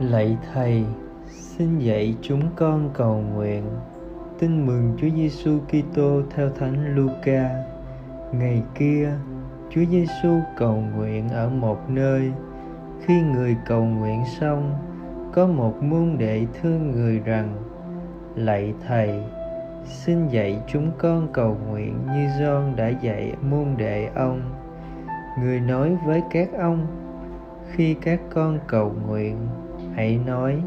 Lạy Thầy, xin dạy chúng con cầu nguyện. Tin mừng Chúa Giêsu Kitô theo Thánh Luca. Ngày kia, Chúa Giêsu cầu nguyện ở một nơi. Khi người cầu nguyện xong, có một môn đệ thương người rằng: Lạy Thầy, xin dạy chúng con cầu nguyện như Gioan đã dạy môn đệ ông. Người nói với các ông: Khi các con cầu nguyện, hãy nói,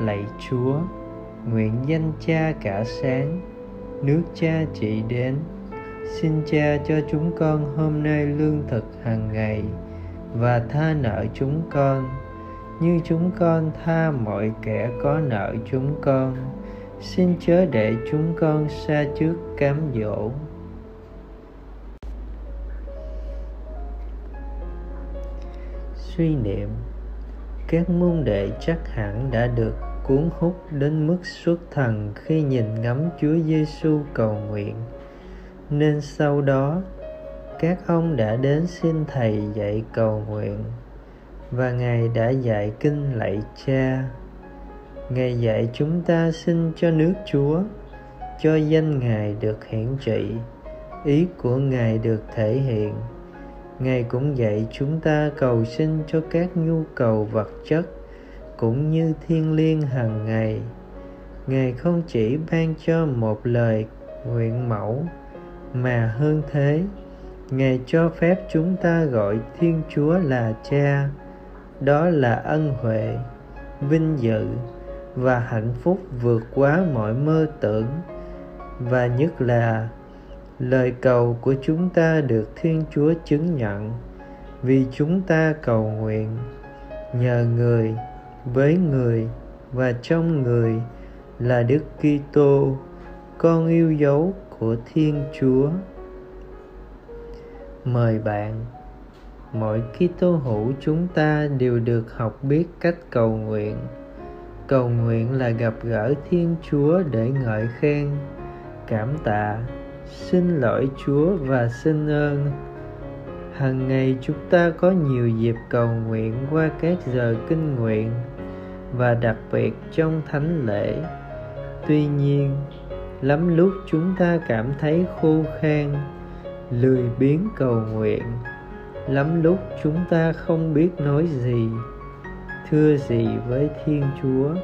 lạy chúa, nguyện danh cha cả sáng, nước cha trị đến. Xin cha cho chúng con hôm nay lương thực hàng ngày và tha nợ chúng con. Như chúng con tha mọi kẻ có nợ chúng con, xin chớ để chúng con xa trước cám dỗ. Suy niệm các môn đệ chắc hẳn đã được cuốn hút đến mức xuất thần khi nhìn ngắm Chúa Giêsu cầu nguyện. Nên sau đó, các ông đã đến xin thầy dạy cầu nguyện và ngài đã dạy kinh lạy cha. Ngài dạy chúng ta xin cho nước Chúa, cho danh Ngài được hiển trị, ý của Ngài được thể hiện ngài cũng dạy chúng ta cầu xin cho các nhu cầu vật chất, cũng như thiên liêng hàng ngày. Ngài không chỉ ban cho một lời nguyện mẫu, mà hơn thế, ngài cho phép chúng ta gọi thiên chúa là cha, đó là ân huệ, vinh dự và hạnh phúc vượt quá mọi mơ tưởng, và nhất là lời cầu của chúng ta được thiên chúa chứng nhận. Vì chúng ta cầu nguyện, nhờ người, với người và trong người là đức kitô, con yêu dấu của thiên chúa. Mời bạn mọi kitô hữu chúng ta đều được học biết cách cầu nguyện. Cầu nguyện là gặp gỡ thiên chúa để ngợi khen, cảm tạ xin lỗi Chúa và xin ơn. Hằng ngày chúng ta có nhiều dịp cầu nguyện qua các giờ kinh nguyện và đặc biệt trong thánh lễ. Tuy nhiên, lắm lúc chúng ta cảm thấy khô khan, lười biếng cầu nguyện. Lắm lúc chúng ta không biết nói gì, thưa gì với Thiên Chúa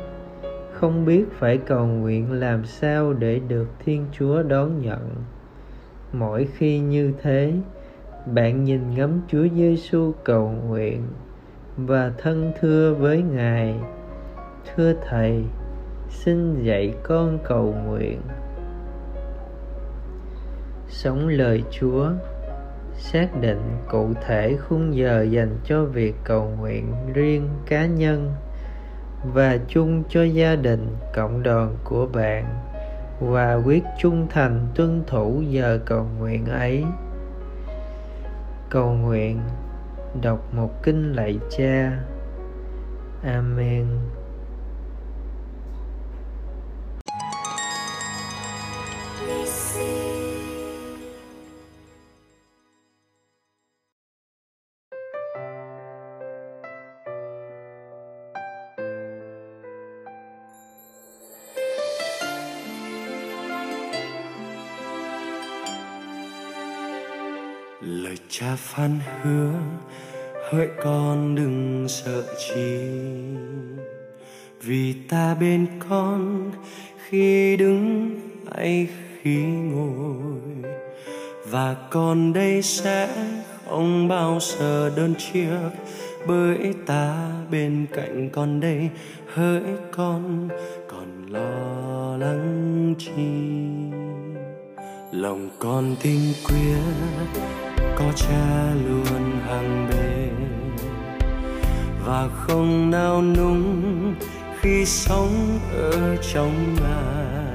không biết phải cầu nguyện làm sao để được thiên chúa đón nhận mỗi khi như thế bạn nhìn ngắm Chúa Giêsu cầu nguyện và thân thưa với Ngài. Thưa Thầy, xin dạy con cầu nguyện. Sống lời Chúa xác định cụ thể khung giờ dành cho việc cầu nguyện riêng cá nhân và chung cho gia đình cộng đoàn của bạn và quyết trung thành tuân thủ giờ cầu nguyện ấy. Cầu nguyện, đọc một kinh lạy cha. Amen. Lời cha phán hứa, hỡi con đừng sợ chi. Vì ta bên con, khi đứng hay khi ngồi. Và con đây sẽ không bao giờ đơn chiếc bởi ta bên cạnh con đây, hỡi con còn lo lắng chi lòng con tinh quyết có cha luôn hàng bên. Và không nao núng khi sống ở trong ngài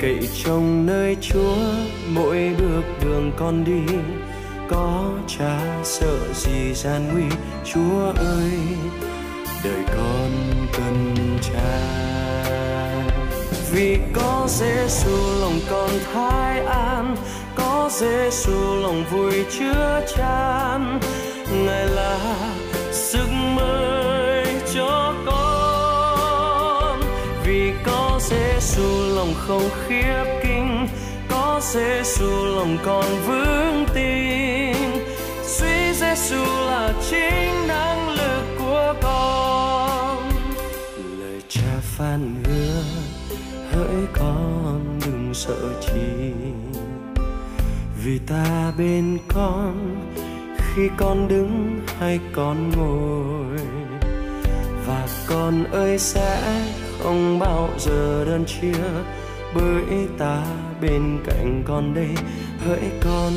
cậy trong nơi chúa mỗi bước đường con đi, có cha sợ gì gian nguy. Chúa ơi, đời con cần cha vì có Giêsu lòng con thái an, có Giêsu lòng vui chứa chan. Ngài là sức mới cho con. Vì có Giêsu lòng không khiếp kinh, có Giêsu lòng con vững tin. Suy Giêsu là chính năng lực của con. Lời cha phán hứa hỡi con, đừng sợ chi. Vì ta bên con, khi con đứng hay con ngồi. Và con ơi sẽ không bao giờ đơn chia bởi ta bên cạnh con đây. Hỡi con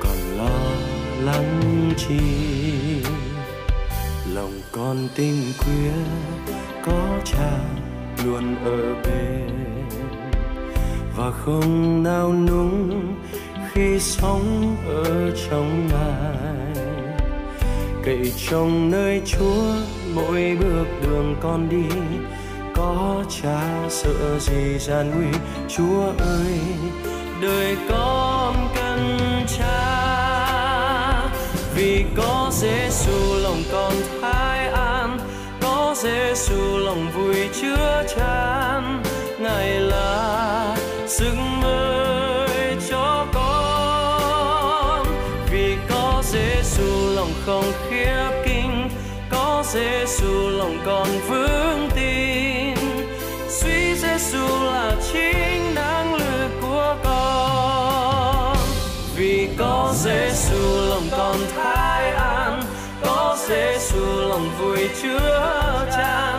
còn lo lắng chi. Lòng con tình khuya có cha luôn ở bên. Và không nao núng khi sống ở trong ngài cậy trong nơi chúa, mỗi bước đường con đi. Có cha sợ gì gian nguy chúa ơi. Đời con cần cha, vì có Giêsu lòng con Giêsu lòng vui chứa chan. Ngài là sức mới cho con. Vì có Giêsu lòng không khiếp kinh có Giêsu lòng con vững tin. Suy Giêsu là chính năng lực của con. Vì có Giêsu lòng con tha vui chứa chan